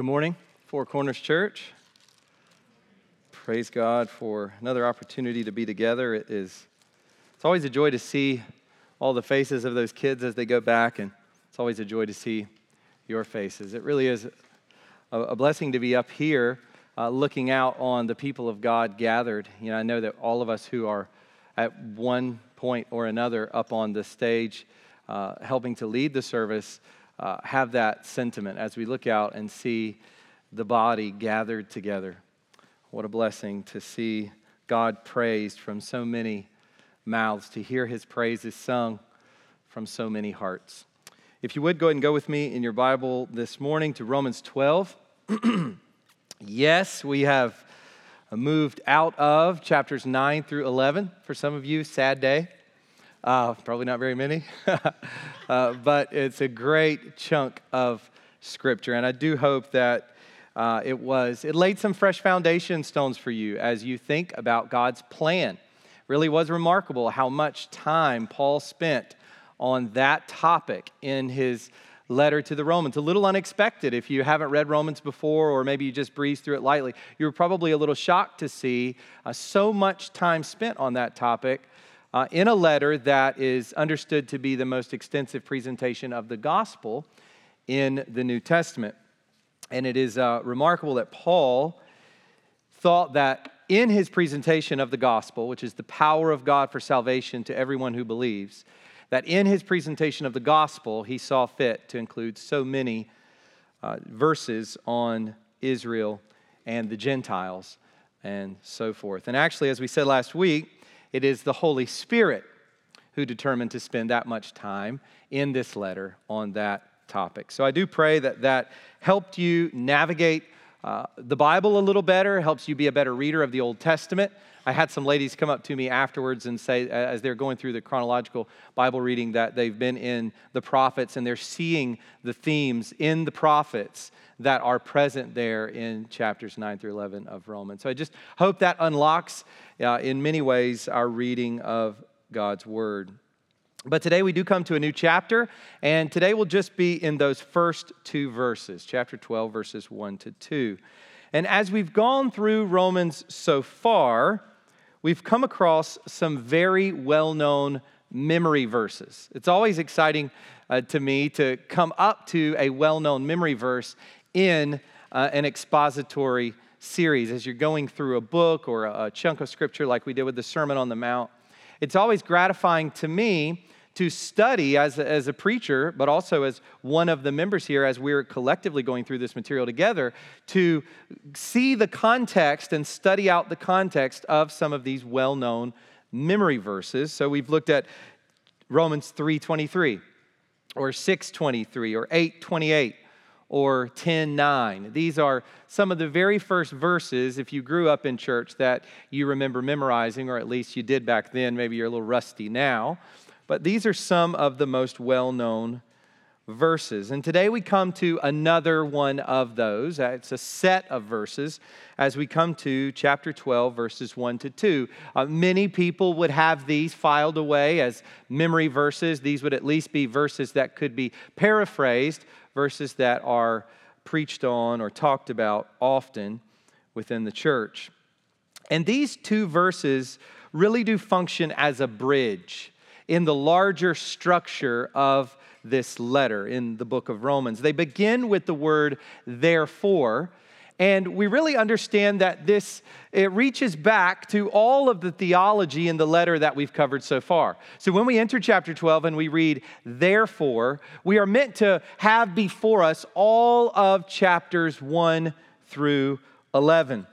Good morning, Four Corners Church. Praise God for another opportunity to be together. It is it's always a joy to see all the faces of those kids as they go back, and it's always a joy to see your faces. It really is a, a blessing to be up here uh, looking out on the people of God gathered. You know, I know that all of us who are at one point or another up on the stage uh, helping to lead the service uh, have that sentiment as we look out and see the body gathered together. What a blessing to see God praised from so many mouths, to hear his praises sung from so many hearts. If you would go ahead and go with me in your Bible this morning to Romans 12. yes, we have moved out of chapters 9 through 11. For some of you, sad day. Uh, probably not very many, uh, but it's a great chunk of scripture. And I do hope that uh, it was, it laid some fresh foundation stones for you as you think about God's plan. Really was remarkable how much time Paul spent on that topic in his letter to the Romans. A little unexpected if you haven't read Romans before, or maybe you just breezed through it lightly. You were probably a little shocked to see uh, so much time spent on that topic uh, in a letter that is understood to be the most extensive presentation of the gospel in the New Testament. And it is uh, remarkable that Paul thought that in his presentation of the gospel, which is the power of God for salvation to everyone who believes, that in his presentation of the gospel, he saw fit to include so many uh, verses on Israel and the Gentiles and so forth. And actually, as we said last week, it is the Holy Spirit who determined to spend that much time in this letter on that topic. So I do pray that that helped you navigate uh, the Bible a little better, helps you be a better reader of the Old Testament. I had some ladies come up to me afterwards and say, as they're going through the chronological Bible reading, that they've been in the prophets and they're seeing the themes in the prophets that are present there in chapters 9 through 11 of Romans. So I just hope that unlocks, uh, in many ways, our reading of God's Word. But today we do come to a new chapter, and today we'll just be in those first two verses, chapter 12, verses 1 to 2. And as we've gone through Romans so far, we've come across some very well known memory verses. It's always exciting uh, to me to come up to a well known memory verse in uh, an expository series as you're going through a book or a, chunk of scripture like we did with the Sermon on the Mount. It's always gratifying to me to study as a, as a preacher, but also as one of the members here, as we're collectively going through this material together, to see the context and study out the context of some of these well known memory verses. So we've looked at Romans 3:23 or 6:23 or 8:28 or 10:9. These are some of the very first verses if you grew up in church that you remember memorizing or at least you did back then, maybe you're a little rusty now. But these are some of the most well-known verses. And today we come to another one of those. Uh, it's a set of verses as we come to chapter 12, verses 1 to 2. Uh, many people would have these filed away as memory verses. These would at least be verses that could be paraphrased, verses that are preached on or talked about often within the church. And these two verses really do function as a bridge in the larger structure of this letter in the book of Romans. They begin with the word therefore, and we really understand that this it reaches back to all of the theology in the letter that we've covered so far. So when we enter chapter 12 and we read therefore, we are meant to have before us all of chapters 1 through 11.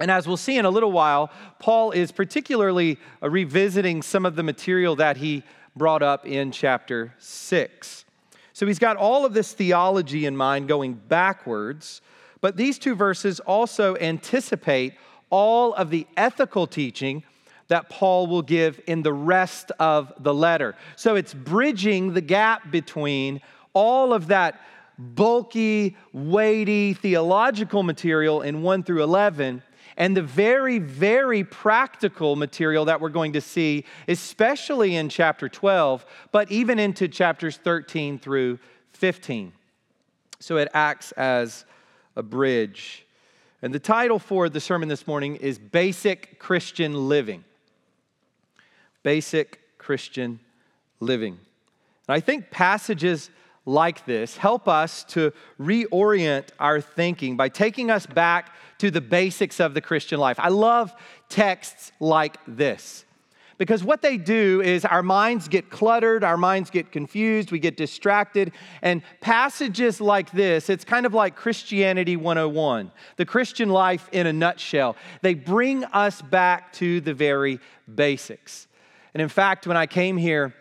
And as we'll see in a little while, Paul is particularly uh, revisiting some of the material that he brought up in chapter 6. So he's got all of this theology in mind going backwards but these two verses also anticipate all of the ethical teaching that Paul will give in the rest of the letter. So it's bridging the gap between all of that bulky, weighty theological material in 1 through 11 and the very, very practical material that we're going to see, especially in chapter 12, but even into chapters 13 through 15. So it acts as a bridge. And the title for the sermon this morning is Basic Christian Living. Basic Christian Living. And I think passages like this help us to reorient our thinking by taking us back to the basics of the Christian life. I love texts like this. Because what they do is our minds get cluttered, our minds get confused, we get distracted. And passages like this, it's kind of like Christianity 101, the Christian life in a nutshell. They bring us back to the very basics. And in fact, when I came here,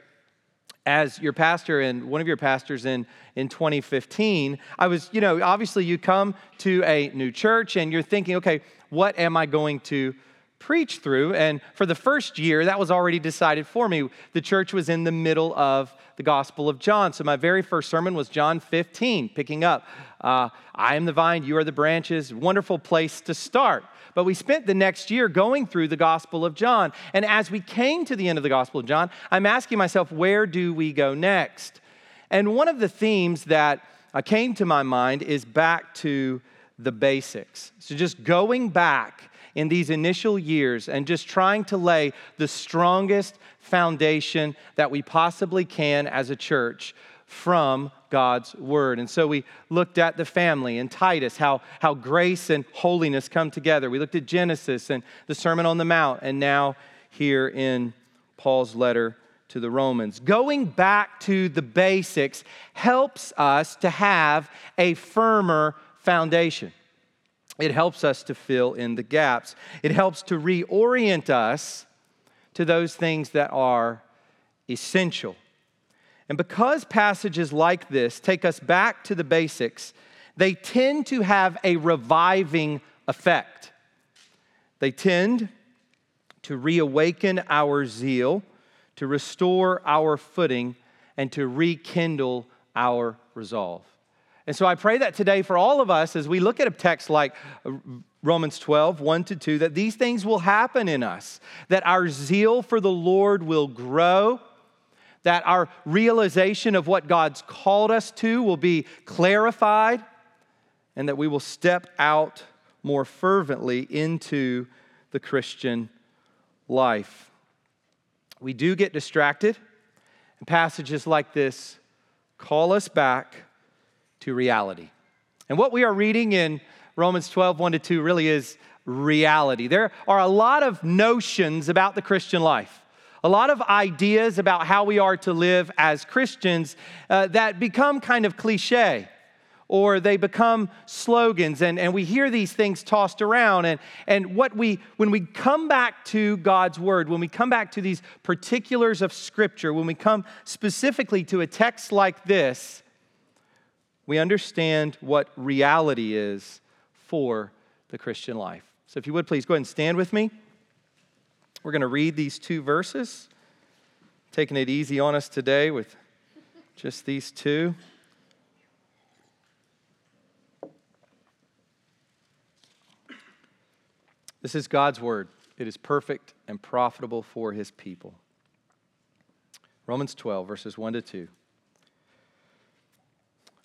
as your pastor and one of your pastors in, in 2015, I was, you know, obviously you come to a new church and you're thinking, okay, what am I going to preach through. And for the first year, that was already decided for me. The church was in the middle of the Gospel of John. So my very first sermon was John 15, picking up, uh, I am the vine, you are the branches. Wonderful place to start. But we spent the next year going through the Gospel of John. And as we came to the end of the Gospel of John, I'm asking myself, where do we go next? And one of the themes that uh, came to my mind is back to the basics. So just going back in these initial years and just trying to lay the strongest foundation that we possibly can as a church from God's word. And so we looked at the family and Titus, how, how grace and holiness come together. We looked at Genesis and the Sermon on the Mount, and now here in Paul's letter to the Romans. Going back to the basics helps us to have a firmer foundation. It helps us to fill in the gaps. It helps to reorient us to those things that are essential. And because passages like this take us back to the basics, they tend to have a reviving effect. They tend to reawaken our zeal, to restore our footing, and to rekindle our resolve. And so I pray that today for all of us, as we look at a text like Romans 12, 1 to 2, that these things will happen in us, that our zeal for the Lord will grow, that our realization of what God's called us to will be clarified, and that we will step out more fervently into the Christian life. We do get distracted, and passages like this call us back to reality. And what we are reading in Romans 12, 1 to 2 really is reality. There are a lot of notions about the Christian life, a lot of ideas about how we are to live as Christians uh, that become kind of cliche or they become slogans and, and we hear these things tossed around and, and what we when we come back to god's word when we come back to these particulars of scripture when we come specifically to a text like this we understand what reality is for the Christian life. So, if you would please go ahead and stand with me. We're going to read these two verses, taking it easy on us today with just these two. This is God's word. It is perfect and profitable for his people. Romans 12, verses 1 to 2.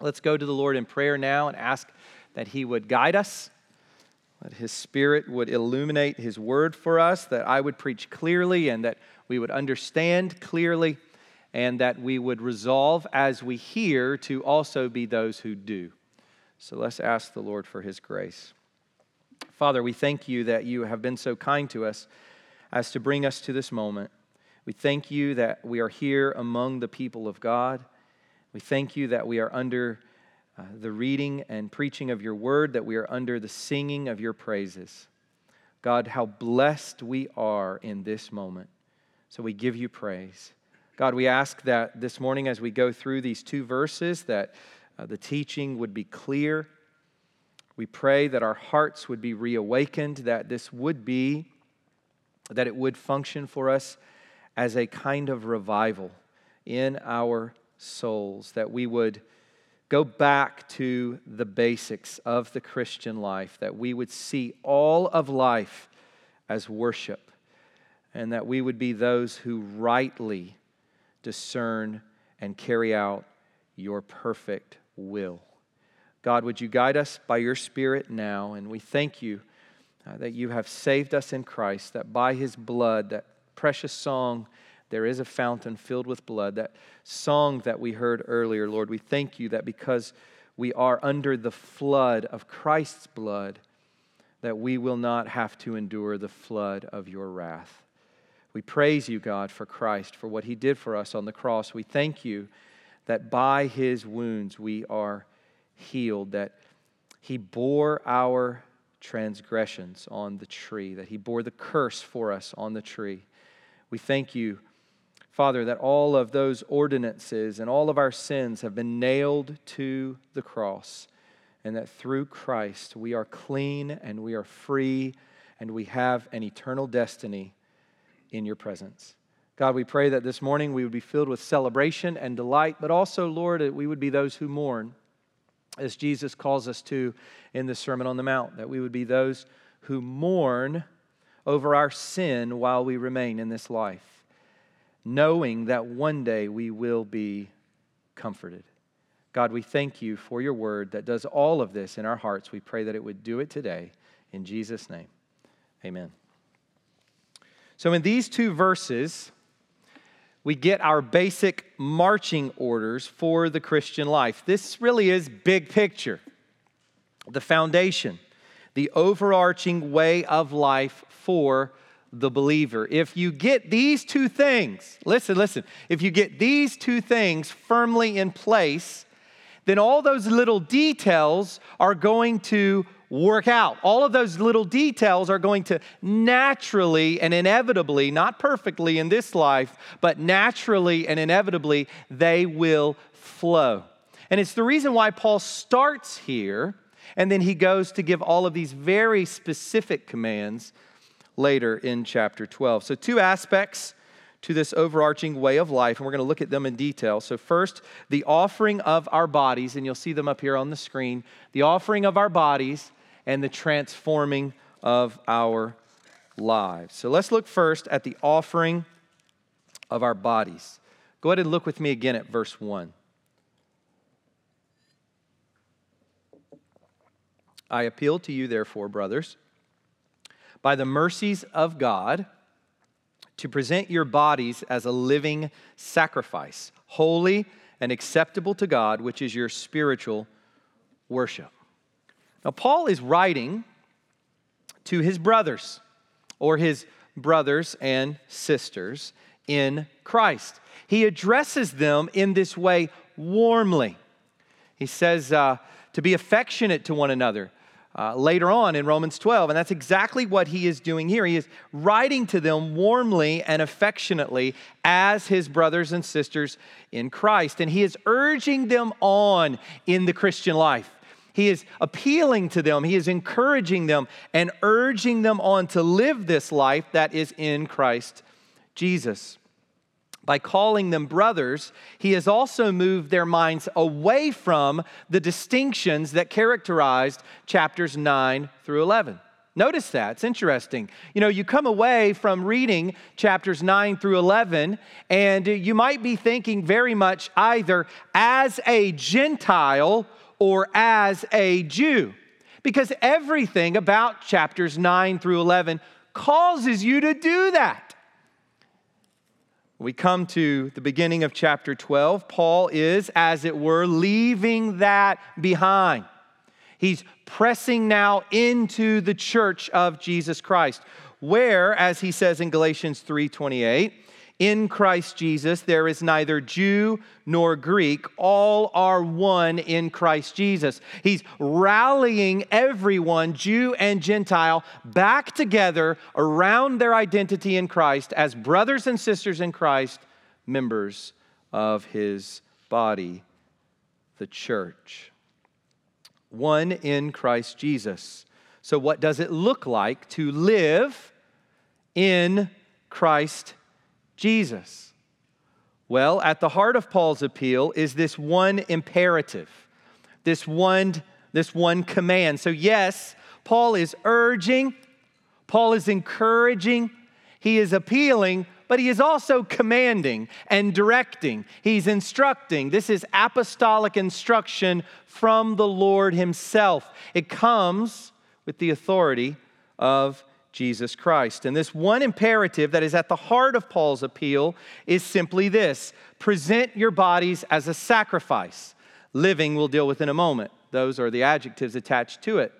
Let's go to the Lord in prayer now and ask that He would guide us, that His Spirit would illuminate His word for us, that I would preach clearly and that we would understand clearly, and that we would resolve as we hear to also be those who do. So let's ask the Lord for His grace. Father, we thank you that you have been so kind to us as to bring us to this moment. We thank you that we are here among the people of God. We thank you that we are under uh, the reading and preaching of your word, that we are under the singing of your praises. God, how blessed we are in this moment. So we give you praise. God, we ask that this morning as we go through these two verses that uh, the teaching would be clear, We pray that our hearts would be reawakened, that this would be, that it would function for us as a kind of revival in our souls, that we would go back to the basics of the Christian life, that we would see all of life as worship, and that we would be those who rightly discern and carry out your perfect will. God, would you guide us by your Spirit now? And we thank you uh, that you have saved us in Christ, that by his blood, that precious song, there is a fountain filled with blood. That song that we heard earlier, Lord, we thank you that because we are under the flood of Christ's blood, that we will not have to endure the flood of your wrath. We praise you, God, for Christ, for what he did for us on the cross. We thank you that by his wounds we are healed, that he bore our transgressions on the tree, that he bore the curse for us on the tree. We thank you Father, that all of those ordinances and all of our sins have been nailed to the cross, and that through Christ we are clean and we are free and we have an eternal destiny in your presence. God, we pray that this morning we would be filled with celebration and delight, but also, Lord, that we would be those who mourn, as Jesus calls us to in the Sermon on the Mount, that we would be those who mourn over our sin while we remain in this life knowing that one day we will be comforted. God, we thank you for your word that does all of this in our hearts. We pray that it would do it today. In Jesus' name, amen. So, in these two verses, we get our basic marching orders for the Christian life. This really is big picture, the foundation, the overarching way of life for the believer. If you get these two things, listen, listen, if you get these two things firmly in place, then all those little details are going to work out. All of those little details are going to naturally and inevitably, not perfectly in this life, but naturally and inevitably, they will flow. And it's the reason why Paul starts here and then he goes to give all of these very specific commands later in chapter 12. So, two aspects to this overarching way of life, and we're going to look at them in detail. So, first, the offering of our bodies, and you'll see them up here on the screen the offering of our bodies and the transforming of our lives. So, let's look first at the offering of our bodies. Go ahead and look with me again at verse 1. I appeal to you, therefore, brothers by the mercies of God to present your bodies as a living sacrifice, holy and acceptable to God, which is your spiritual worship. Now, Paul is writing to his brothers or his brothers and sisters in Christ. He addresses them in this way warmly. He says uh, to be affectionate to one another, uh, later on in Romans 12. And that's exactly what he is doing here. He is writing to them warmly and affectionately as his brothers and sisters in Christ. And he is urging them on in the Christian life. He is appealing to them, he is encouraging them, and urging them on to live this life that is in Christ Jesus by calling them brothers, he has also moved their minds away from the distinctions that characterized chapters 9 through 11. Notice that. It's interesting. You know, you come away from reading chapters 9 through 11, and you might be thinking very much either as a Gentile or as a Jew. Because everything about chapters 9 through 11 causes you to do that. We come to the beginning of chapter 12. Paul is, as it were, leaving that behind. He's pressing now into the church of Jesus Christ, where, as he says in Galatians 3:28, in Christ Jesus, there is neither Jew nor Greek. All are one in Christ Jesus. He's rallying everyone, Jew and Gentile, back together around their identity in Christ as brothers and sisters in Christ, members of his body, the church. one in Christ Jesus. So, what does it look like to live in Christ Jesus? Well, at the heart of Paul's appeal is this one imperative, this one, this one command. So, yes, Paul is urging, Paul is encouraging, he is appealing, but he is also commanding and directing. He's instructing. This is apostolic instruction from the Lord himself. It comes with the authority of Jesus Christ. And this one imperative that is at the heart of Paul's appeal is simply this present your bodies as a sacrifice. Living, we'll deal with in a moment. Those are the adjectives attached to it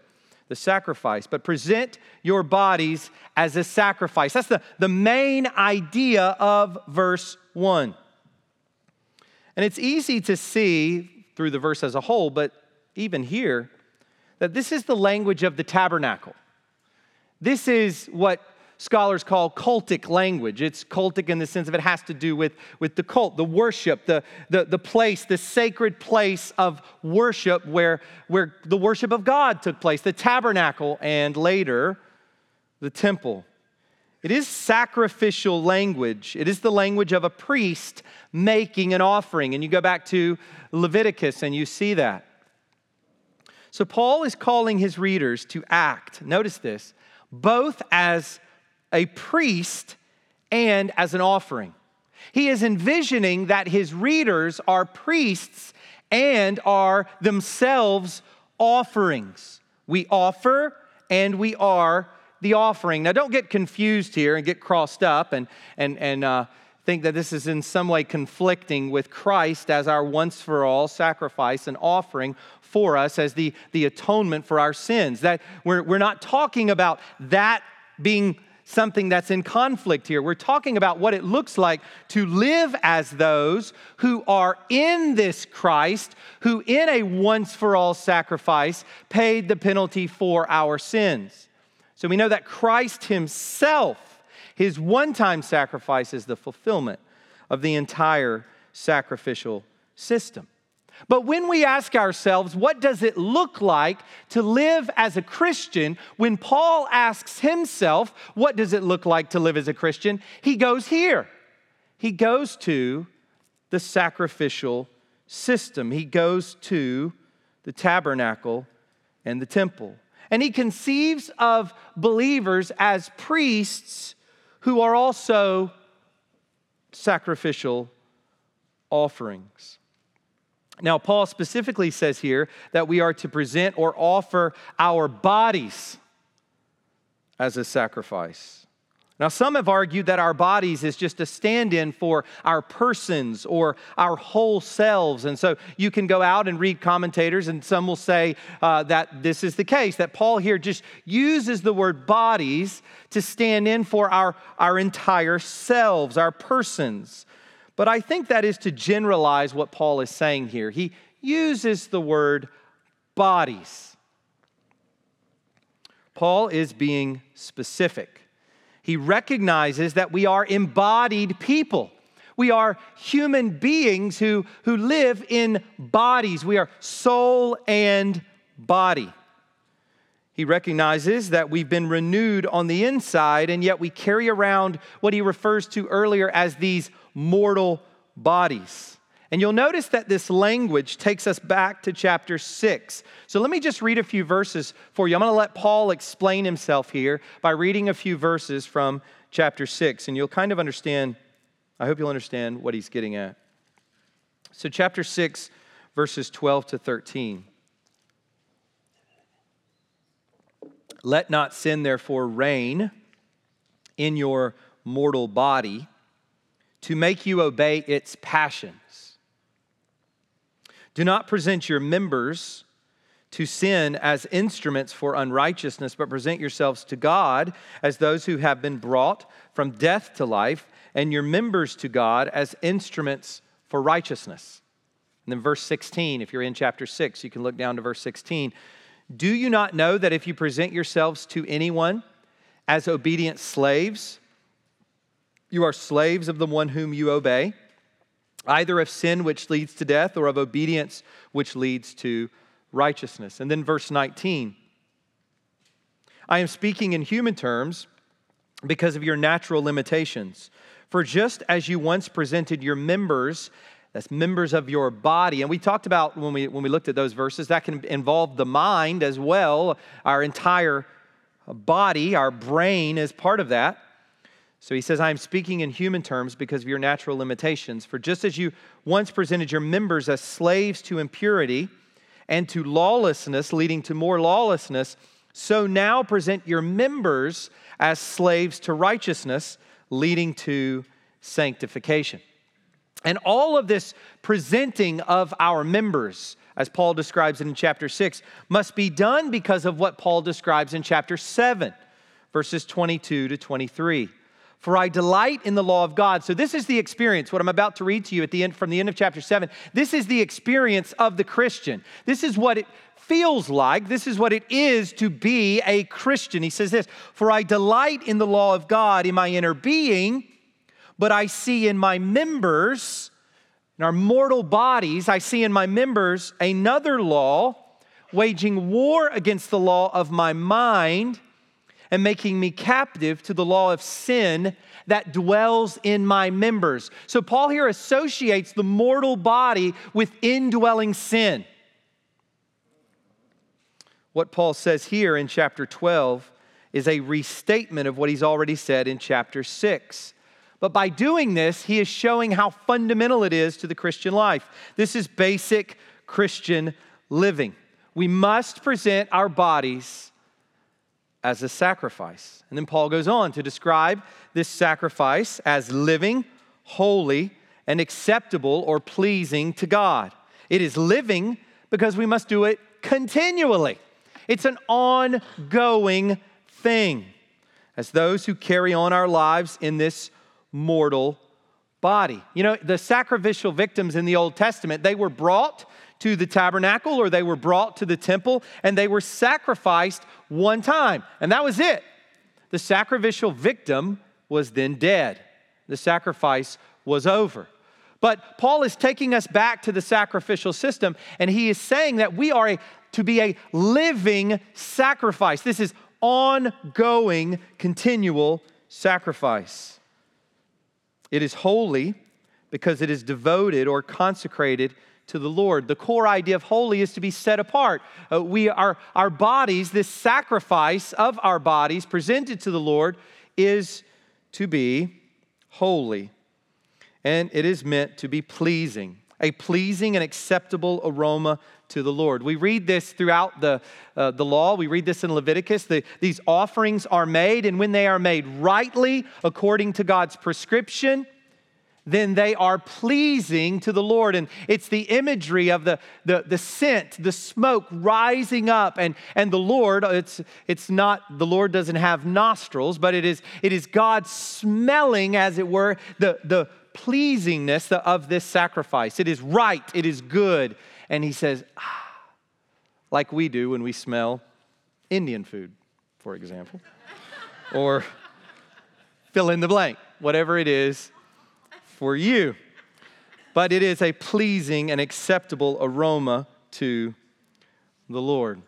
the sacrifice, but present your bodies as a sacrifice. That's the, the main idea of verse 1. And it's easy to see through the verse as a whole, but even here, that this is the language of the tabernacle. This is what scholars call cultic language. It's cultic in the sense of it has to do with, with the cult, the worship, the, the, the place, the sacred place of worship where, where the worship of God took place, the tabernacle, and later the temple. It is sacrificial language. It is the language of a priest making an offering. And you go back to Leviticus and you see that. So Paul is calling his readers to act, notice this, both as a priest and as an offering. He is envisioning that his readers are priests and are themselves offerings. We offer and we are the offering. Now, don't get confused here and get crossed up and, and, and uh, think that this is in some way conflicting with Christ as our once for all sacrifice and offering for us as the, the atonement for our sins. That we're, we're not talking about that being something that's in conflict here. We're talking about what it looks like to live as those who are in this Christ, who in a once for all sacrifice paid the penalty for our sins. So we know that Christ Himself, His one time sacrifice, is the fulfillment of the entire sacrificial system. But when we ask ourselves, what does it look like to live as a Christian? When Paul asks himself, what does it look like to live as a Christian? He goes here. He goes to the sacrificial system, he goes to the tabernacle and the temple. And he conceives of believers as priests who are also sacrificial offerings. Now, Paul specifically says here that we are to present or offer our bodies as a sacrifice. Now, some have argued that our bodies is just a stand in for our persons or our whole selves. And so you can go out and read commentators, and some will say uh, that this is the case, that Paul here just uses the word bodies to stand in for our, our entire selves, our persons. But I think that is to generalize what Paul is saying here. He uses the word bodies. Paul is being specific. He recognizes that we are embodied people. We are human beings who, who live in bodies. We are soul and body. He recognizes that we've been renewed on the inside, and yet we carry around what he refers to earlier as these mortal bodies. And you'll notice that this language takes us back to chapter 6. So let me just read a few verses for you. I'm going to let Paul explain himself here by reading a few verses from chapter 6, and you'll kind of understand, I hope you'll understand what he's getting at. So, chapter 6, verses 12 to 13. Let not sin, therefore, reign in your mortal body to make you obey its passions. Do not present your members to sin as instruments for unrighteousness, but present yourselves to God as those who have been brought from death to life, and your members to God as instruments for righteousness. And then, verse 16, if you're in chapter 6, you can look down to verse 16. Do you not know that if you present yourselves to anyone as obedient slaves, you are slaves of the one whom you obey, either of sin which leads to death or of obedience which leads to righteousness. And then verse 19 I am speaking in human terms because of your natural limitations. For just as you once presented your members as members of your body, and we talked about when we, when we looked at those verses, that can involve the mind as well, our entire body, our brain is part of that. So he says, I am speaking in human terms because of your natural limitations. For just as you once presented your members as slaves to impurity and to lawlessness, leading to more lawlessness, so now present your members as slaves to righteousness, leading to sanctification. And all of this presenting of our members, as Paul describes it in chapter 6, must be done because of what Paul describes in chapter 7, verses 22 to 23. For I delight in the law of God. So, this is the experience, what I'm about to read to you at the end, from the end of chapter 7. This is the experience of the Christian. This is what it feels like. This is what it is to be a Christian. He says this For I delight in the law of God in my inner being, but I see in my members, in our mortal bodies, I see in my members another law waging war against the law of my mind and making me captive to the law of sin that dwells in my members. So, Paul here associates the mortal body with indwelling sin. What Paul says here in chapter 12 is a restatement of what he's already said in chapter 6. But by doing this, he is showing how fundamental it is to the Christian life. This is basic Christian living. We must present our bodies as a sacrifice. And then Paul goes on to describe this sacrifice as living, holy, and acceptable or pleasing to God. It is living because we must do it continually. It's an ongoing thing. As those who carry on our lives in this mortal body. You know, the sacrificial victims in the Old Testament, they were brought to the tabernacle or they were brought to the temple and they were sacrificed one time. And that was it. The sacrificial victim was then dead. The sacrifice was over. But Paul is taking us back to the sacrificial system, and he is saying that we are a, to be a living sacrifice. This is ongoing, continual sacrifice. It is holy because it is devoted or consecrated to the Lord. The core idea of holy is to be set apart. Uh, we are our bodies, this sacrifice of our bodies presented to the Lord is to be holy and it is meant to be pleasing, a pleasing and acceptable aroma to the Lord. We read this throughout the, uh, the law. We read this in Leviticus. The, these offerings are made, and when they are made rightly according to God's prescription, then they are pleasing to the Lord. And it's the imagery of the, the, the scent, the smoke rising up. And, and the Lord, it's, it's not, the Lord doesn't have nostrils, but it is, it is God smelling, as it were, the, the pleasingness of this sacrifice. It is right, it is good. And he says, ah, like we do when we smell Indian food, for example, or fill in the blank, whatever it is for you. But it is a pleasing and acceptable aroma to the Lord.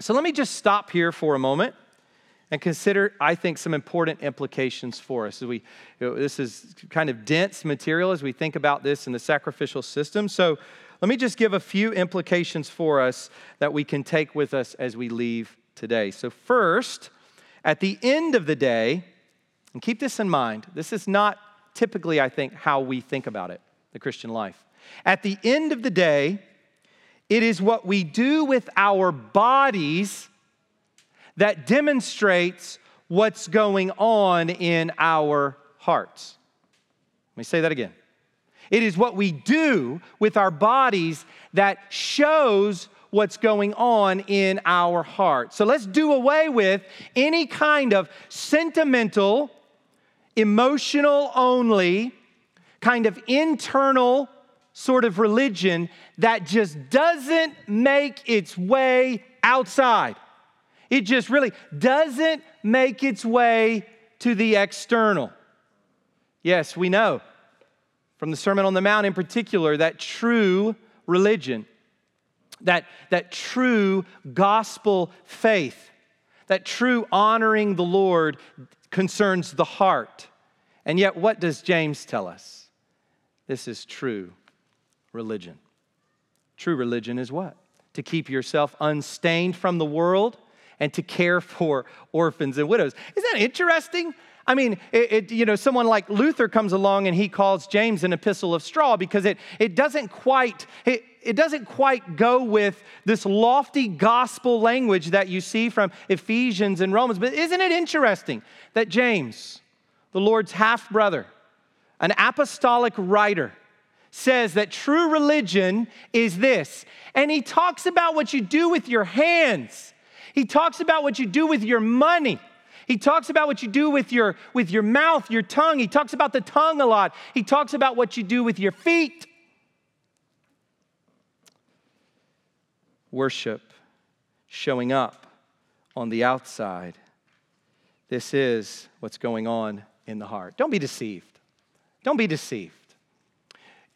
So let me just stop here for a moment and consider, I think, some important implications for us. As we, this is kind of dense material as we think about this in the sacrificial system. So let me just give a few implications for us that we can take with us as we leave today. So, first, at the end of the day, and keep this in mind, this is not typically, I think, how we think about it, the Christian life. At the end of the day, it is what we do with our bodies that demonstrates what's going on in our hearts. Let me say that again. It is what we do with our bodies that shows what's going on in our hearts. So let's do away with any kind of sentimental, emotional only, kind of internal sort of religion that just doesn't make its way outside. It just really doesn't make its way to the external. Yes, we know from the Sermon on the Mount in particular that true religion that, that true gospel faith, that true honoring the Lord concerns the heart. And yet, what does James tell us? This is true religion. True religion is what? To keep yourself unstained from the world and to care for orphans and widows. Isn't that interesting? I mean, it, it, you know, someone like Luther comes along and he calls James an epistle of straw because it, it doesn't quite, it, it doesn't quite go with this lofty gospel language that you see from Ephesians and Romans. But isn't it interesting that James, the Lord's half brother, an apostolic writer, says that true religion is this. And he talks about what you do with your hands, he talks about what you do with your money. He talks about what you do with your, with your mouth, your tongue. He talks about the tongue a lot. He talks about what you do with your feet. Worship, showing up on the outside. This is what's going on in the heart. Don't be deceived. Don't be deceived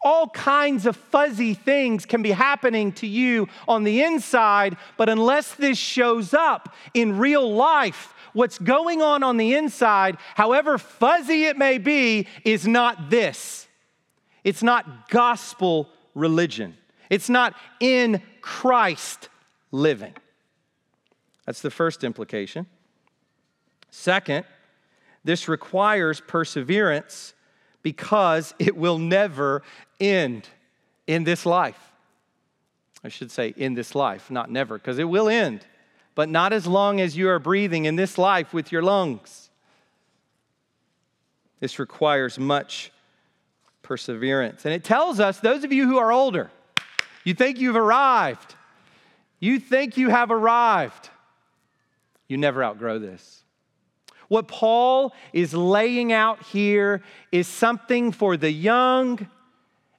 all kinds of fuzzy things can be happening to you on the inside, but unless this shows up in real life, what's going on on the inside, however fuzzy it may be, is not this. It's not gospel religion. It's not in Christ living. That's the first implication. Second, this requires perseverance because it will never end in this life. I should say, in this life, not never, because it will end, but not as long as you are breathing in this life with your lungs. This requires much perseverance. And it tells us, those of you who are older, you think you've arrived, you think you have arrived, you never outgrow this. What Paul is laying out here is something for the young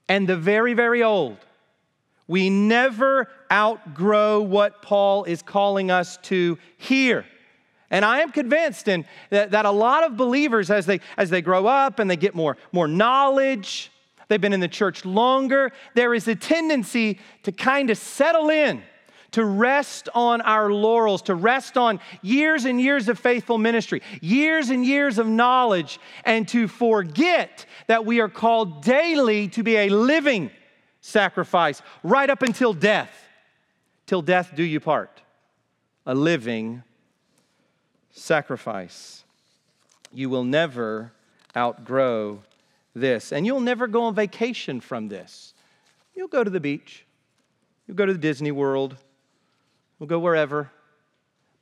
and the very, very old. We never outgrow what Paul is calling us to here. And I am convinced in, that, that a lot of believers, as they, as they grow up and they get more, more knowledge, they've been in the church longer, there is a tendency to kind of settle in to rest on our laurels, to rest on years and years of faithful ministry, years and years of knowledge, and to forget that we are called daily to be a living sacrifice right up until death. Till death do you part. A living sacrifice. You will never outgrow this, and you'll never go on vacation from this. You'll go to the beach, you'll go to the Disney World, We'll go wherever,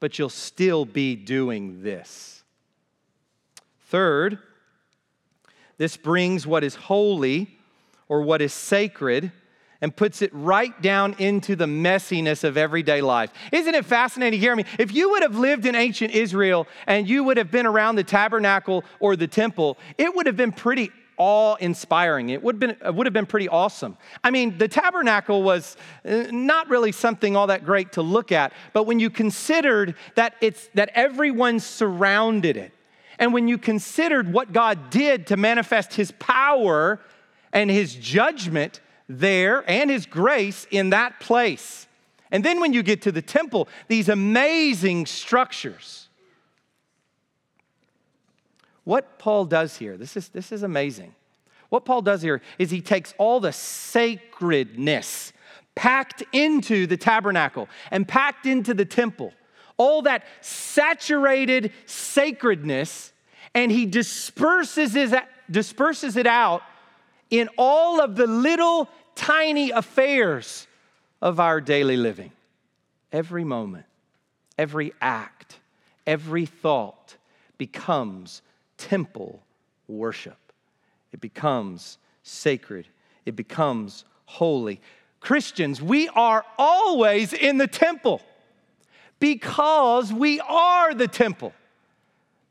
but you'll still be doing this. Third, this brings what is holy or what is sacred and puts it right down into the messiness of everyday life. Isn't it fascinating? I mean, if you would have lived in ancient Israel and you would have been around the tabernacle or the temple, it would have been pretty awe inspiring. It would, have, been, it would have been pretty awesome. I mean, the tabernacle was uh, not really something all that great to look at, but when you considered that, it's, that everyone surrounded it, and when you considered what God did to manifest his power and his judgment there and his grace in that place, and then when you get to the temple, these amazing structures what Paul does here, this is, this is amazing. What Paul does here is he takes all the sacredness packed into the tabernacle and packed into the temple, all that saturated sacredness, and he disperses it, disperses it out in all of the little tiny affairs of our daily living. Every moment, every act, every thought becomes temple worship. It becomes sacred, it becomes holy. Christians, we are always in the temple because we are the temple.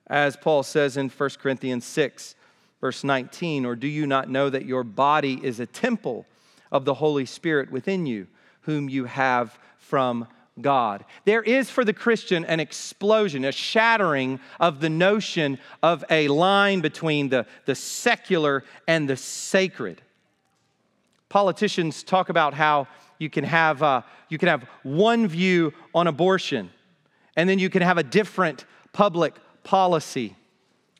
As Paul says in 1 Corinthians 6, verse 19, or do you not know that your body is a temple of the Holy Spirit within you, whom you have from God. There is for the Christian an explosion, a shattering of the notion of a line between the, the secular and the sacred. Politicians talk about how you can have, uh, you can have one view on abortion, and then you can have a different public policy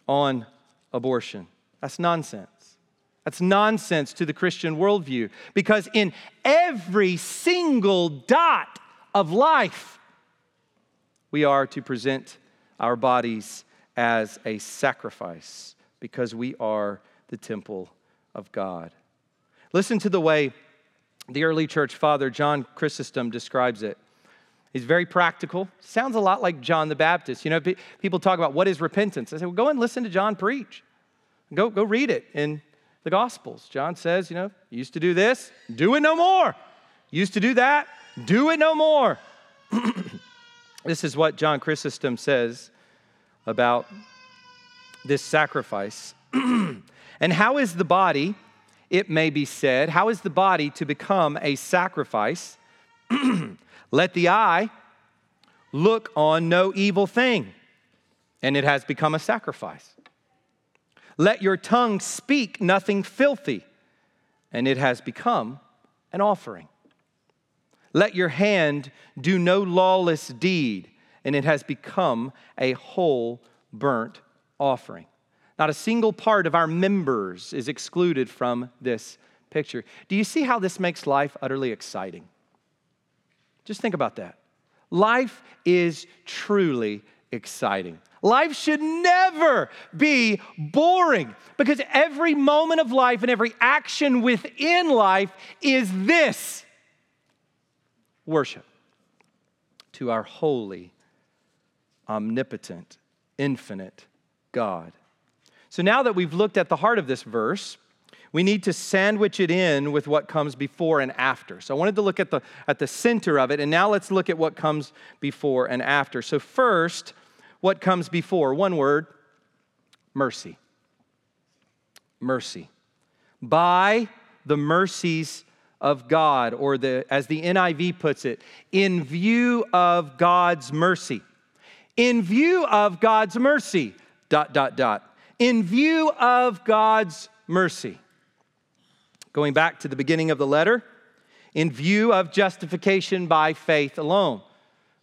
on abortion. That's nonsense. That's nonsense to the Christian worldview because in every single dot of life, we are to present our bodies as a sacrifice because we are the temple of God. Listen to the way the early church father John Chrysostom describes it. He's very practical. Sounds a lot like John the Baptist. You know, people talk about what is repentance. I say, well, go and listen to John preach. Go, go read it in the Gospels. John says, you know, you used to do this, do it no more. Used to do that, do it no more. this is what John Chrysostom says about this sacrifice. and how is the body, it may be said, how is the body to become a sacrifice? Let the eye look on no evil thing, and it has become a sacrifice. Let your tongue speak nothing filthy, and it has become an offering. Let your hand do no lawless deed, and it has become a whole burnt offering. Not a single part of our members is excluded from this picture. Do you see how this makes life utterly exciting? Just think about that. Life is truly exciting. Life should never be boring because every moment of life and every action within life is this worship to our holy, omnipotent, infinite God. So now that we've looked at the heart of this verse, we need to sandwich it in with what comes before and after. So I wanted to look at the, at the center of it, and now let's look at what comes before and after. So, first, what comes before. One word mercy. Mercy. By the mercies of God, or the, as the NIV puts it, in view of God's mercy. In view of God's mercy, dot, dot, dot. In view of God's mercy. Going back to the beginning of the letter, in view of justification by faith alone,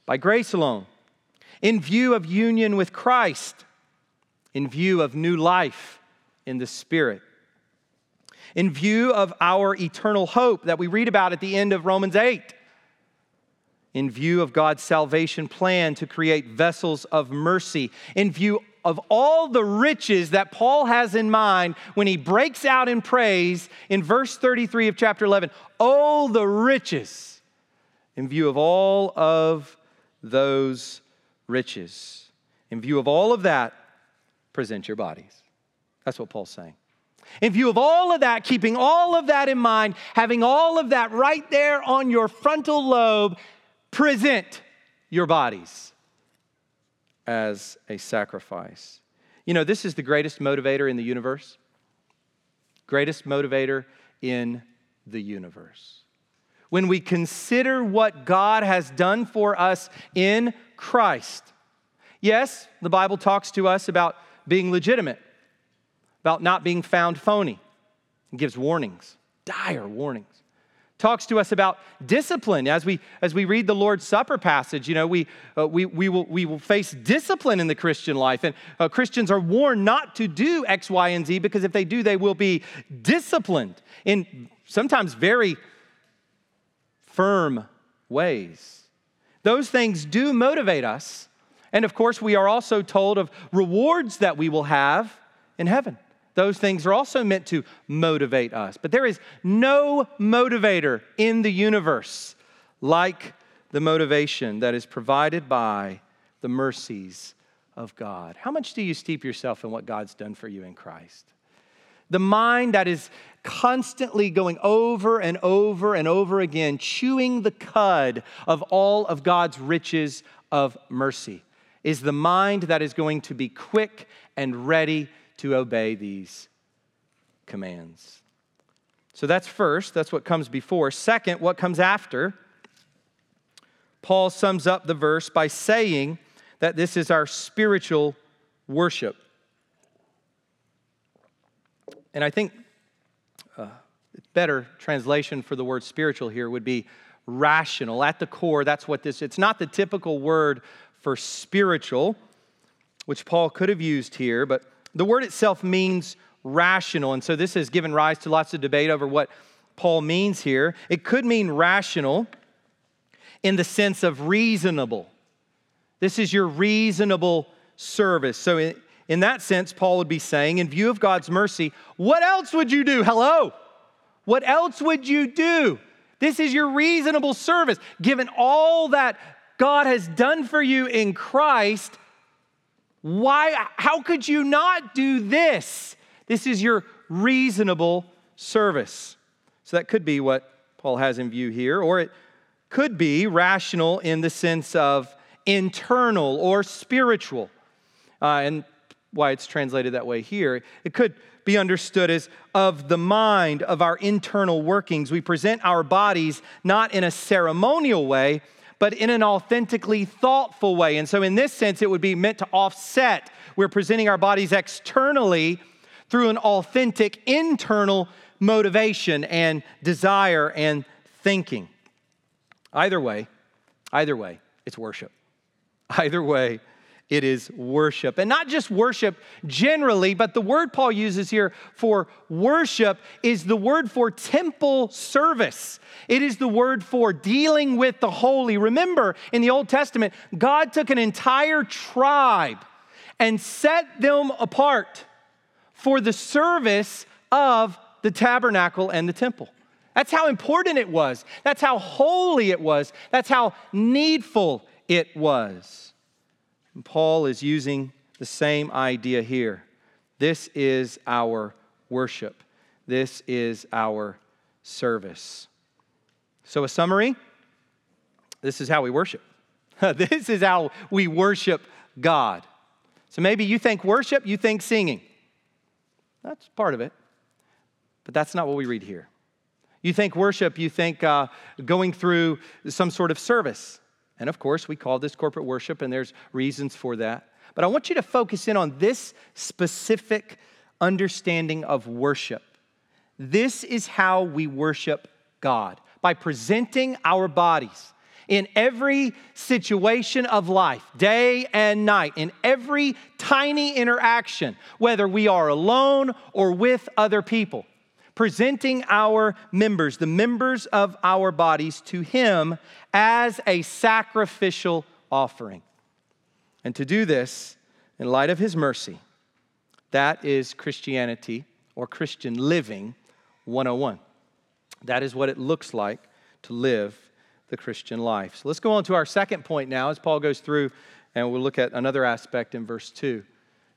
by grace alone in view of union with Christ, in view of new life in the Spirit, in view of our eternal hope that we read about at the end of Romans 8, in view of God's salvation plan to create vessels of mercy, in view of all the riches that Paul has in mind when he breaks out in praise in verse 33 of chapter 11. Oh, the riches in view of all of those riches. In view of all of that, present your bodies. That's what Paul's saying. In view of all of that, keeping all of that in mind, having all of that right there on your frontal lobe, present your bodies as a sacrifice. You know, this is the greatest motivator in the universe. Greatest motivator in the universe. When we consider what God has done for us in Christ. Yes, the Bible talks to us about being legitimate, about not being found phony, and gives warnings, dire warnings. Talks to us about discipline. As we, as we read the Lord's Supper passage, you know, we, uh, we, we, will, we will face discipline in the Christian life. And uh, Christians are warned not to do X, Y, and Z because if they do, they will be disciplined in sometimes very firm ways. Those things do motivate us. And of course, we are also told of rewards that we will have in heaven. Those things are also meant to motivate us. But there is no motivator in the universe like the motivation that is provided by the mercies of God. How much do you steep yourself in what God's done for you in Christ? The mind that is constantly going over and over and over again, chewing the cud of all of God's riches of mercy, is the mind that is going to be quick and ready to obey these commands. So that's first, that's what comes before. Second, what comes after? Paul sums up the verse by saying that this is our spiritual worship. And I think uh, better translation for the word spiritual here would be rational. At the core, that's what this it's not the typical word for spiritual, which Paul could have used here, but the word itself means rational. And so this has given rise to lots of debate over what Paul means here. It could mean rational in the sense of reasonable. This is your reasonable service. So, in, in that sense, Paul would be saying, in view of God's mercy, what else would you do? Hello? What else would you do? This is your reasonable service. Given all that God has done for you in Christ, why, how could you not do this? This is your reasonable service. So that could be what Paul has in view here, or it could be rational in the sense of internal or spiritual. Uh, and why it's translated that way here. It could be understood as of the mind, of our internal workings. We present our bodies not in a ceremonial way, but in an authentically thoughtful way. And so, in this sense, it would be meant to offset. We're presenting our bodies externally through an authentic internal motivation and desire and thinking. Either way, either way, it's worship. Either way, it is worship. And not just worship generally, but the word Paul uses here for worship is the word for temple service. It is the word for dealing with the holy. Remember, in the Old Testament, God took an entire tribe and set them apart for the service of the tabernacle and the temple. That's how important it was. That's how holy it was. That's how needful it was. And Paul is using the same idea here. This is our worship, this is our service. So, a summary this is how we worship. this is how we worship God. So, maybe you think worship, you think singing. That's part of it. But that's not what we read here. You think worship, you think uh, going through some sort of service. And of course, we call this corporate worship, and there's reasons for that. But I want you to focus in on this specific understanding of worship. This is how we worship God by presenting our bodies in every situation of life, day and night, in every tiny interaction, whether we are alone or with other people presenting our members, the members of our bodies, to Him as a sacrificial offering. And to do this, in light of His mercy, that is Christianity or Christian living 101. That is what it looks like to live the Christian life. So let's go on to our second point now as Paul goes through and we'll look at another aspect in verse 2.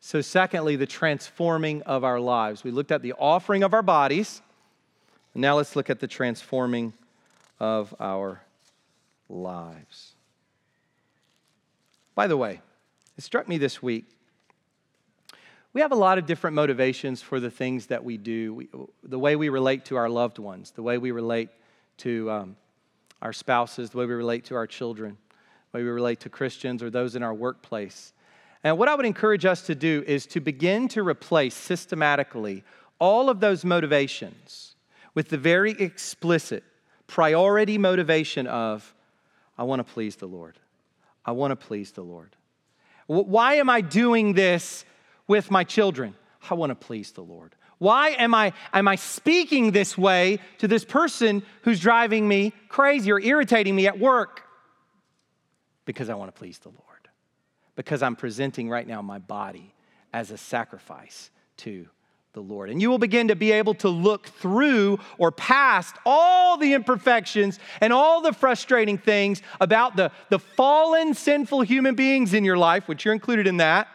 So, secondly, the transforming of our lives. We looked at the offering of our bodies. Now, let's look at the transforming of our lives. By the way, it struck me this week. We have a lot of different motivations for the things that we do, we, the way we relate to our loved ones, the way we relate to um, our spouses, the way we relate to our children, the way we relate to Christians or those in our workplace. And what I would encourage us to do is to begin to replace systematically all of those motivations with the very explicit priority motivation of, I want to please the Lord. I want to please the Lord. Why am I doing this with my children? I want to please the Lord. Why am I, am I speaking this way to this person who's driving me crazy or irritating me at work? Because I want to please the Lord because I'm presenting right now my body as a sacrifice to the Lord. And you will begin to be able to look through or past all the imperfections and all the frustrating things about the, the fallen, sinful human beings in your life, which you're included in that.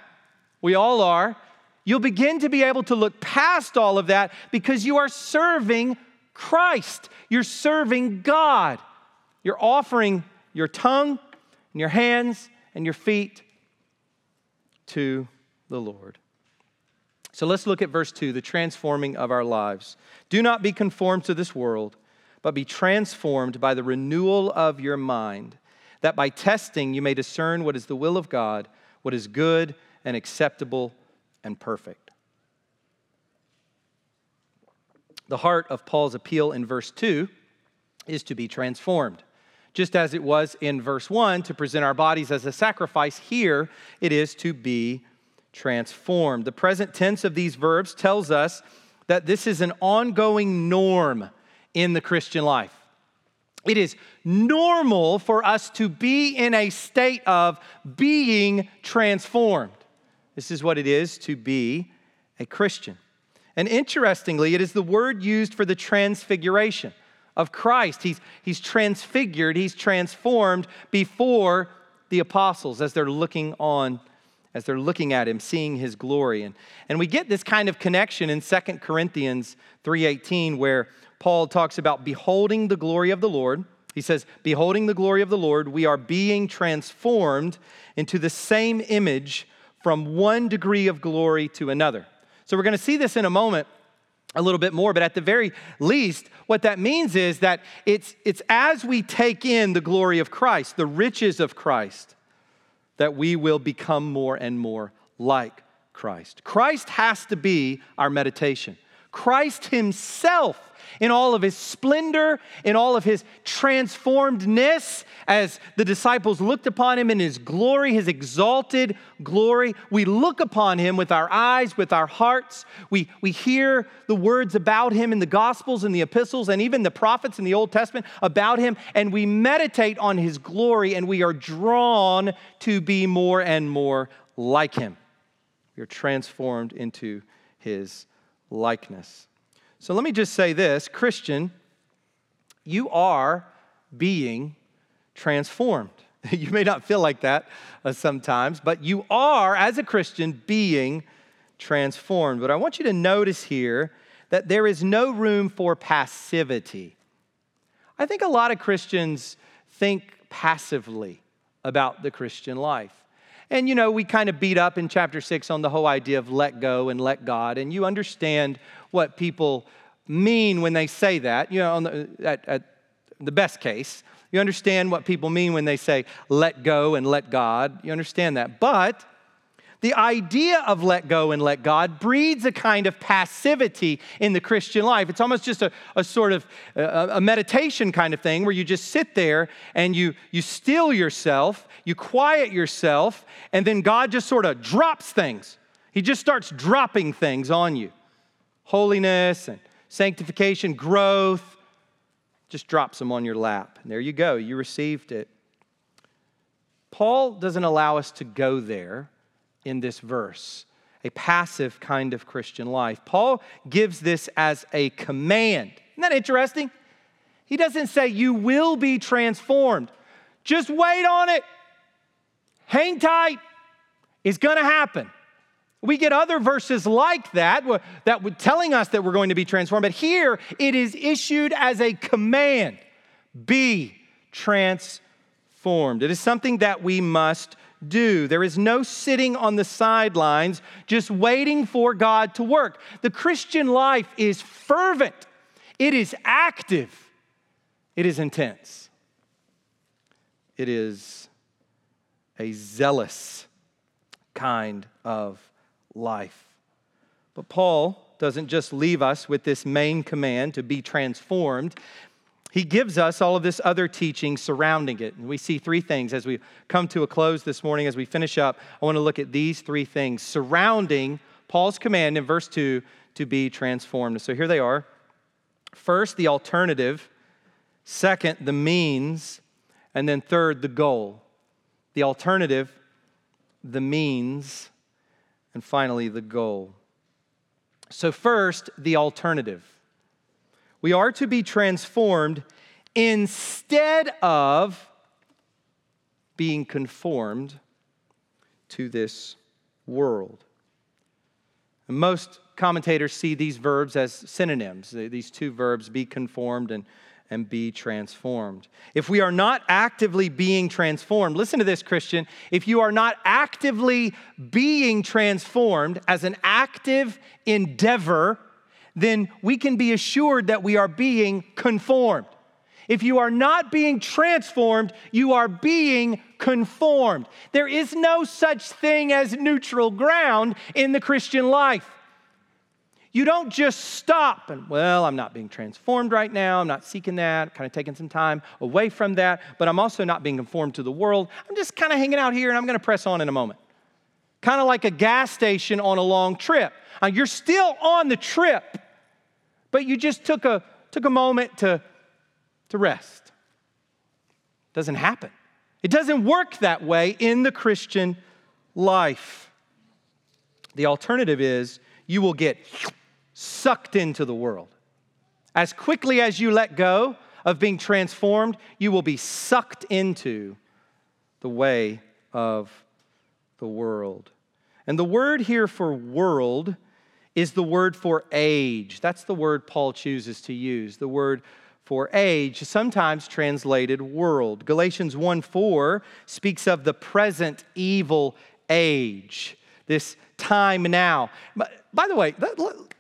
We all are. You'll begin to be able to look past all of that because you are serving Christ. You're serving God. You're offering your tongue and your hands and your feet to the Lord. So let's look at verse 2 the transforming of our lives. Do not be conformed to this world, but be transformed by the renewal of your mind, that by testing you may discern what is the will of God, what is good and acceptable and perfect. The heart of Paul's appeal in verse 2 is to be transformed. Just as it was in verse 1 to present our bodies as a sacrifice, here it is to be transformed. The present tense of these verbs tells us that this is an ongoing norm in the Christian life. It is normal for us to be in a state of being transformed. This is what it is to be a Christian. And interestingly, it is the word used for the transfiguration of Christ. He's, he's transfigured, he's transformed before the apostles as they're looking on, as they're looking at him, seeing his glory. And, and we get this kind of connection in 2 Corinthians 3:18, where Paul talks about beholding the glory of the Lord. He says, Beholding the glory of the Lord, we are being transformed into the same image from one degree of glory to another. So we're going to see this in a moment a little bit more, but at the very least, what that means is that it's, it's as we take in the glory of Christ, the riches of Christ, that we will become more and more like Christ. Christ has to be our meditation. Christ Himself in all of his splendor, in all of his transformedness, as the disciples looked upon him in his glory, his exalted glory. We look upon him with our eyes, with our hearts. We, we hear the words about him in the Gospels and the epistles and even the prophets in the Old Testament about him, and we meditate on his glory, and we are drawn to be more and more like him. We are transformed into his likeness. So let me just say this Christian, you are being transformed. You may not feel like that uh, sometimes, but you are, as a Christian, being transformed. But I want you to notice here that there is no room for passivity. I think a lot of Christians think passively about the Christian life. And you know, we kind of beat up in chapter six on the whole idea of let go and let God, and you understand what people mean when they say that. You know, the, at, at the best case, you understand what people mean when they say let go and let God. You understand that. But the idea of let go and let God breeds a kind of passivity in the Christian life. It's almost just a, a sort of a, a, meditation kind of thing where you just sit there and you, you still yourself, you quiet yourself, and then God just sort of drops things. He just starts dropping things on you holiness and sanctification, growth, just drops them on your lap. And there you go, you received it. Paul doesn't allow us to go there in this verse, a passive kind of Christian life. Paul gives this as a command. Isn't that interesting? He doesn't say you will be transformed. Just wait on it. Hang tight. It's going to happen. We get other verses like that that would telling us that we're going to be transformed, but here it is issued as a command. Be transformed. It is something that we must do. There is no sitting on the sidelines just waiting for God to work. The Christian life is fervent. It is active. It is intense. It is a zealous kind of life. But Paul doesn't just leave us with this main command to be transformed. He gives us all of this other teaching surrounding it. And we see three things as we come to a close this morning, as we finish up. I want to look at these three things surrounding Paul's command in verse 2 to be transformed. So here they are. First, the alternative. Second, the means. And then third, the goal. The alternative, the means, and finally, the goal. So, first, the alternative. We are to be transformed instead of being conformed to this world. And most commentators see these verbs as synonyms, these two verbs, be conformed and and be transformed. If we are not actively being transformed, listen to this, Christian. If you are not actively being transformed as an active endeavor, then we can be assured that we are being conformed. If you are not being transformed, you are being conformed. There is no such thing as neutral ground in the Christian life. You don't just stop and, well, I'm not being transformed right now. I'm not seeking that, kind of taking some time away from that, but I'm also not being conformed to the world. I'm just kind of hanging out here and I'm going to press on in a moment. Kind of like a gas station on a long trip. Now, you're still on the trip, but you just took a, took a moment to, to rest. Doesn't happen. It doesn't work that way in the Christian life. The alternative is you will get sucked into the world. As quickly as you let go of being transformed, you will be sucked into the way of the world. And the word here for world is the word for age. That's the word Paul chooses to use. The word for age, sometimes translated world. Galatians 1 4 speaks of the present evil age, this time now. By the way,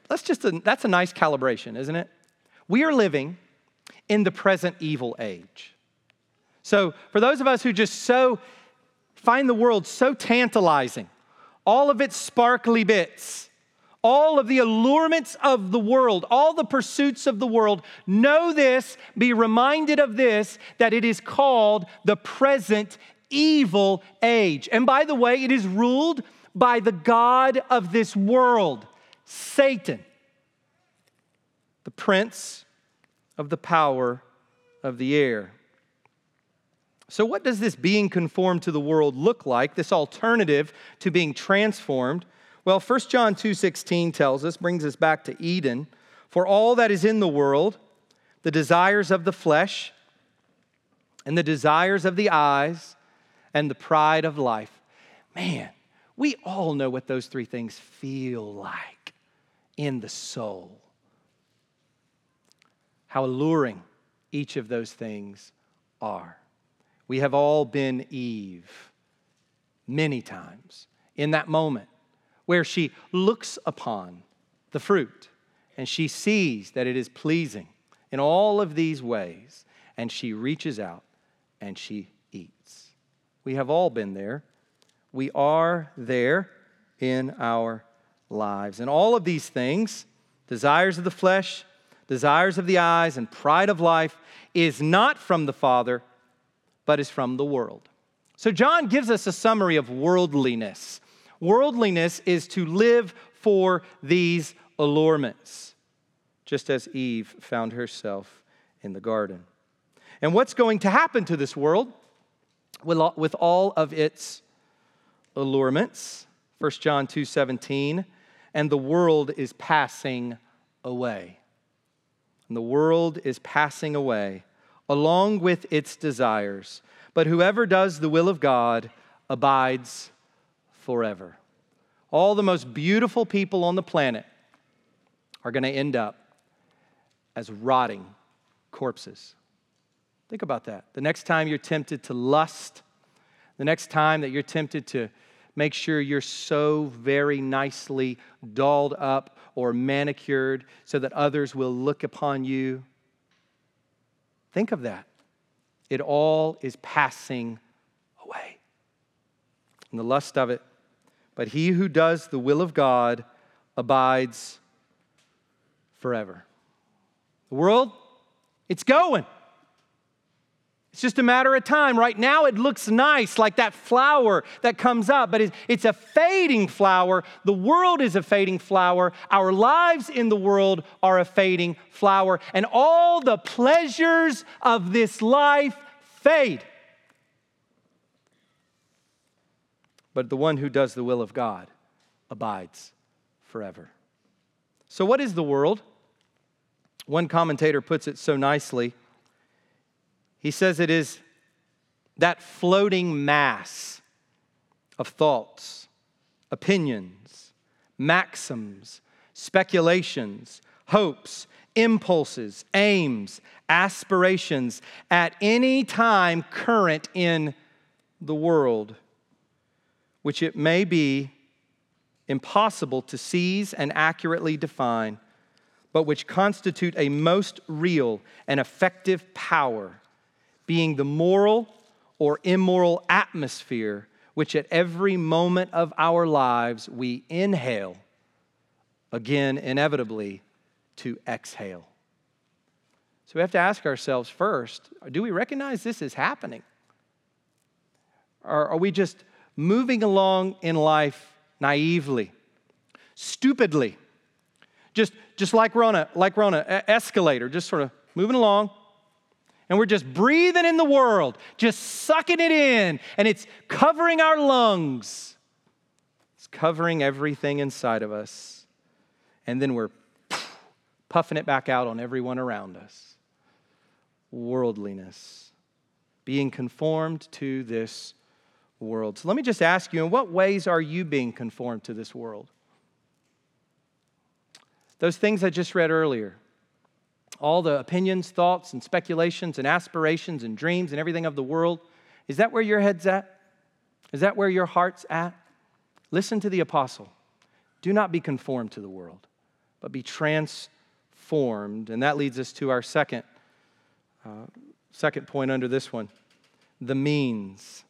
that's just a, that's a nice calibration, isn't it? We are living in the present evil age. So, for those of us who just so find the world so tantalizing, all of its sparkly bits, all of the allurements of the world, all the pursuits of the world, know this, be reminded of this, that it is called the present evil age. And by the way, it is ruled by the God of this world, Satan, the prince of the power of the air. So, what does this being conformed to the world look like, this alternative to being transformed? Well, 1 John 2:16 tells us, brings us back to Eden, for all that is in the world, the desires of the flesh and the desires of the eyes and the pride of life. Man, we all know what those three things feel like in the soul. How alluring each of those things are. We have all been Eve many times in that moment where she looks upon the fruit and she sees that it is pleasing in all of these ways, and she reaches out and she eats. We have all been there. We are there in our lives. And all of these things, desires of the flesh, desires of the eyes, and pride of life, is not from the Father, but is from the world. So, John gives us a summary of worldliness. Worldliness is to live for these allurements, just as Eve found herself in the garden. And what's going to happen to this world with all of its allurements? 1 John 2 17, and the world is passing away. And the world is passing away along with its desires. But whoever does the will of God abides forever. All the most beautiful people on the planet are going to end up as rotting corpses. Think about that. The next time you're tempted to lust, the next time that you're tempted to make sure you're so very nicely dolled up or manicured so that others will look upon you, think of that. It all is passing away. And the lust of it but he who does the will of God abides forever. The world, it's going. It's just a matter of time. Right now, it looks nice, like that flower that comes up, but it's a fading flower. The world is a fading flower. Our lives in the world are a fading flower. And all the pleasures of this life fade. But the one who does the will of God abides forever. So, what is the world? One commentator puts it so nicely. He says it is that floating mass of thoughts, opinions, maxims, speculations, hopes, impulses, aims, aspirations at any time current in the world which it may be impossible to seize and accurately define, but which constitute a most real and effective power, being the moral or immoral atmosphere which at every moment of our lives we inhale again, inevitably, to exhale. So we have to ask ourselves first do we recognize this is happening? Or are we just moving along in life naively, stupidly? Just, just like we're on a, like we're on an escalator, just sort of moving along, and we're just breathing in the world, just sucking it in, and it's covering our lungs. It's covering everything inside of us. And then we're puffing it back out on everyone around us. Worldliness, being conformed to this world. So let me just ask you in what ways are you being conformed to this world? Those things I just read earlier all the opinions, thoughts, and speculations, and aspirations, and dreams, and everything of the world? Is that where your head's at? Is that where your heart's at? Listen to the apostle. Do not be conformed to the world, but be transformed. And that leads us to our second, uh, second point under this one the means.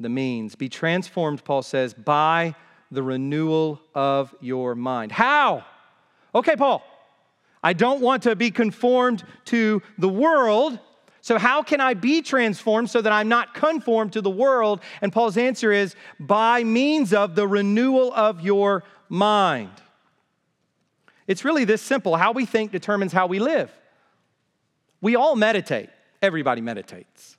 The means. Be transformed, Paul says, by the renewal of your mind. How? Okay, Paul, I don't want to be conformed to the world. So, how can I be transformed so that I'm not conformed to the world? And Paul's answer is by means of the renewal of your mind. It's really this simple how we think determines how we live. We all meditate, everybody meditates.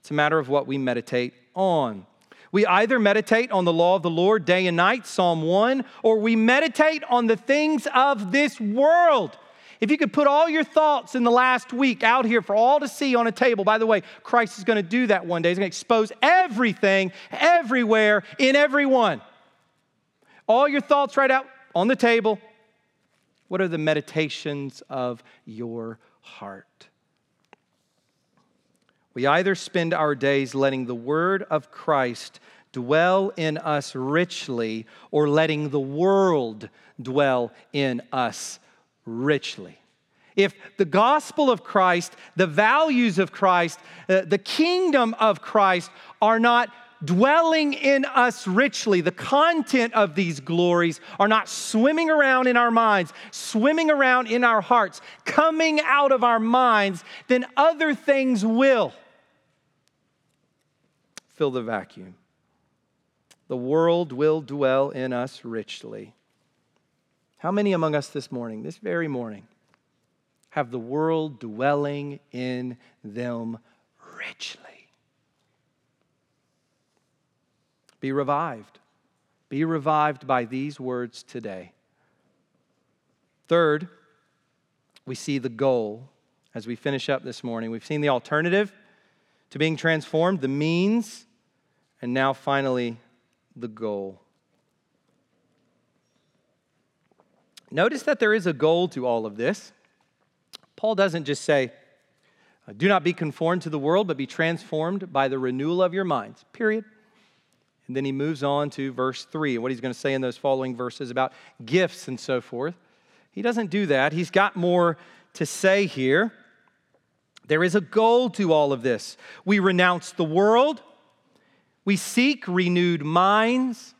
It's a matter of what we meditate on. We either meditate on the law of the Lord day and night, Psalm 1, or we meditate on the things of this world. If you could put all your thoughts in the last week out here for all to see on a table, by the way, Christ is going to do that one day. He's going to expose everything, everywhere, in everyone. All your thoughts right out on the table. What are the meditations of your heart? We either spend our days letting the word of Christ dwell in us richly or letting the world dwell in us richly. If the gospel of Christ, the values of Christ, uh, the kingdom of Christ are not dwelling in us richly, the content of these glories are not swimming around in our minds, swimming around in our hearts, coming out of our minds, then other things will fill the vacuum. The world will dwell in us richly. How many among us this morning, this very morning, have the world dwelling in them richly? Be revived. Be revived by these words today. Third, we see the goal as we finish up this morning. We've seen the alternative to being transformed, the means, and now, finally, the goal. Notice that there is a goal to all of this. Paul doesn't just say, uh, Do not be conformed to the world, but be transformed by the renewal of your minds, period. And then he moves on to verse 3 and what he's going to say in those following verses about gifts and so forth. He doesn't do that. He's got more to say here. There is a goal to all of this. We renounce the world, we seek renewed minds.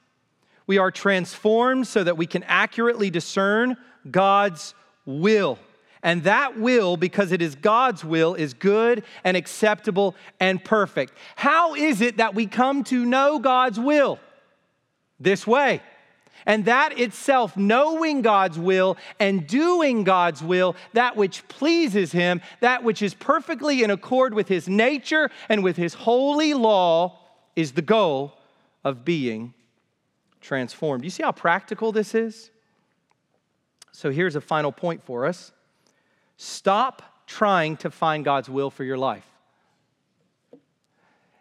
We are transformed so that we can accurately discern God's will. And that will, because it is God's will, is good and acceptable and perfect. How is it that we come to know God's will? This way. And that itself, knowing God's will and doing God's will, that which pleases Him, that which is perfectly in accord with His nature and with His holy law, is the goal of being transformed. You see how practical this is? So here's a final point for us stop trying to find God's will for your life.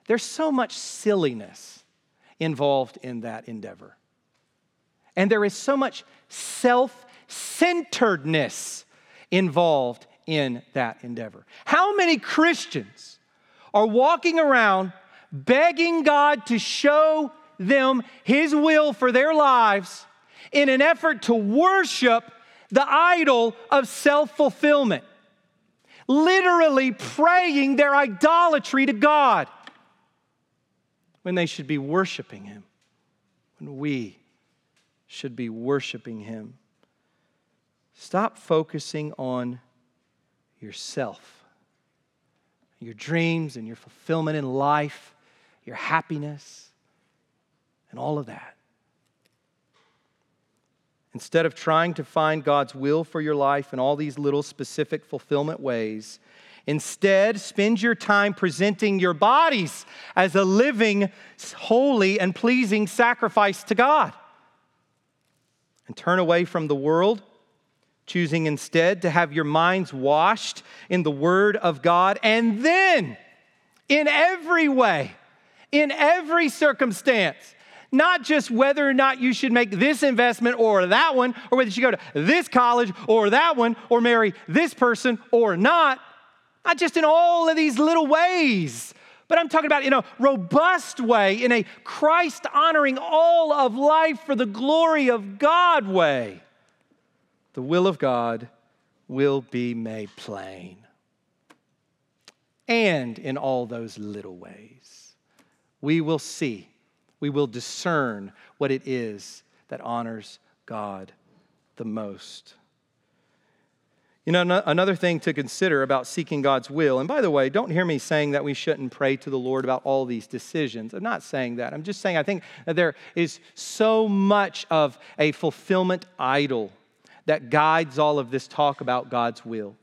There's so much silliness involved in that endeavor. And there is so much self centeredness involved in that endeavor. How many Christians are walking around begging God to show them His will for their lives in an effort to worship the idol of self fulfillment. Literally praying their idolatry to God when they should be worshiping Him, when we should be worshiping Him. Stop focusing on yourself, your dreams, and your fulfillment in life, your happiness, and all of that. Instead of trying to find God's will for your life in all these little specific fulfillment ways, instead spend your time presenting your bodies as a living, holy, and pleasing sacrifice to God. And turn away from the world, choosing instead to have your minds washed in the Word of God, and then in every way, in every circumstance, not just whether or not you should make this investment or that one, or whether you should go to this college or that one, or marry this person or not. Not just in all of these little ways, but I'm talking about in a robust way, in a Christ honoring all of life for the glory of God way. The will of God will be made plain. And in all those little ways, we will see we will discern what it is that honors God the most. You know, another thing to consider about seeking God's will, and by the way, don't hear me saying that we shouldn't pray to the Lord about all these decisions. I'm not saying that. I'm just saying I think that there is so much of a fulfillment idol that guides all of this talk about God's will.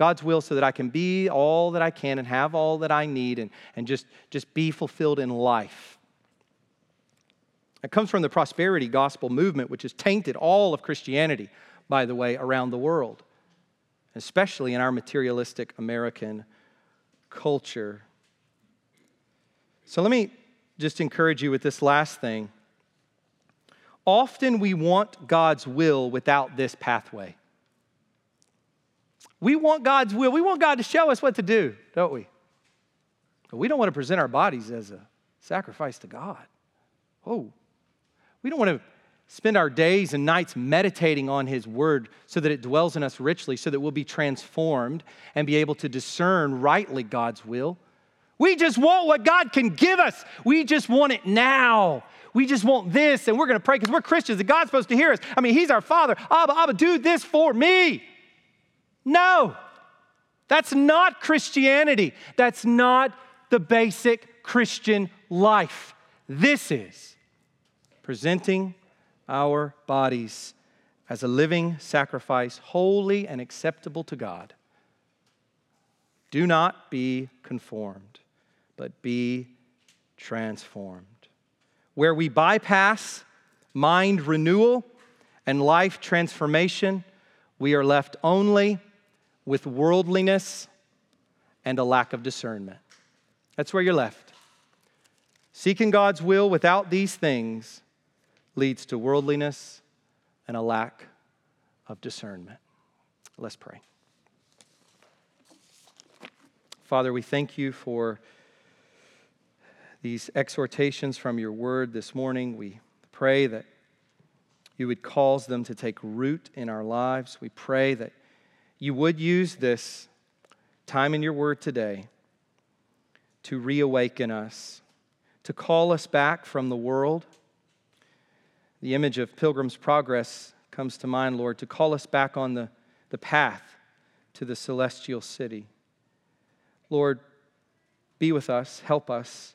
God's will so that I can be all that I can and have all that I need and, and just, just be fulfilled in life. It comes from the prosperity gospel movement, which has tainted all of Christianity, by the way, around the world, especially in our materialistic American culture. So let me just encourage you with this last thing. Often we want God's will without this pathway. We want God's will. We want God to show us what to do, don't we? But we don't want to present our bodies as a sacrifice to God. Oh, we don't want to spend our days and nights meditating on His Word so that it dwells in us richly, so that we'll be transformed and be able to discern rightly God's will. We just want what God can give us. We just want it now. We just want this, and we're going to pray because we're Christians and God's supposed to hear us. I mean, He's our Father. Abba, Abba, do this for me. No, that's not Christianity. That's not the basic Christian life. This is presenting our bodies as a living sacrifice, holy and acceptable to God. Do not be conformed, but be transformed. Where we bypass mind renewal and life transformation, we are left only with worldliness and a lack of discernment. That's where you're left. Seeking God's will without these things leads to worldliness and a lack of discernment. Let's pray. Father, we thank you for these exhortations from your word this morning. We pray that you would cause them to take root in our lives. We pray that you would use this time in your word today to reawaken us, to call us back from the world the image of Pilgrim's Progress comes to mind, Lord, to call us back on the, the path to the celestial city. Lord, be with us, help us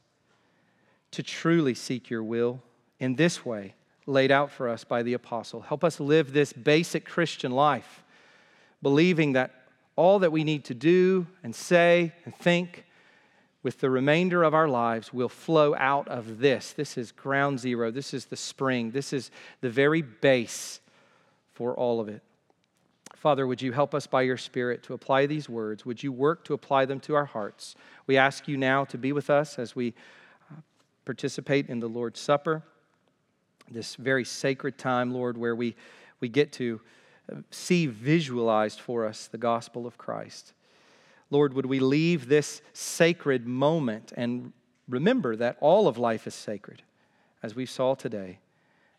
to truly seek your will in this way laid out for us by the apostle. Help us live this basic Christian life, believing that all that we need to do and say and think with the remainder of our lives will flow out of this. This is ground zero. This is the spring. This is the very base for all of it. Father, would you help us by your Spirit to apply these words? Would you work to apply them to our hearts? We ask you now to be with us as we uh, participate in the Lord's Supper, this very sacred time, Lord, where we, we get to see visualized for us the gospel of Christ. Lord, would we leave this sacred moment and remember that all of life is sacred, as we saw today.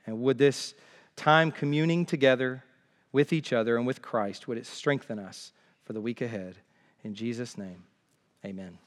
And would this time communing together with each other and with Christ, would it strengthen us for the week ahead? In Jesus' name, amen.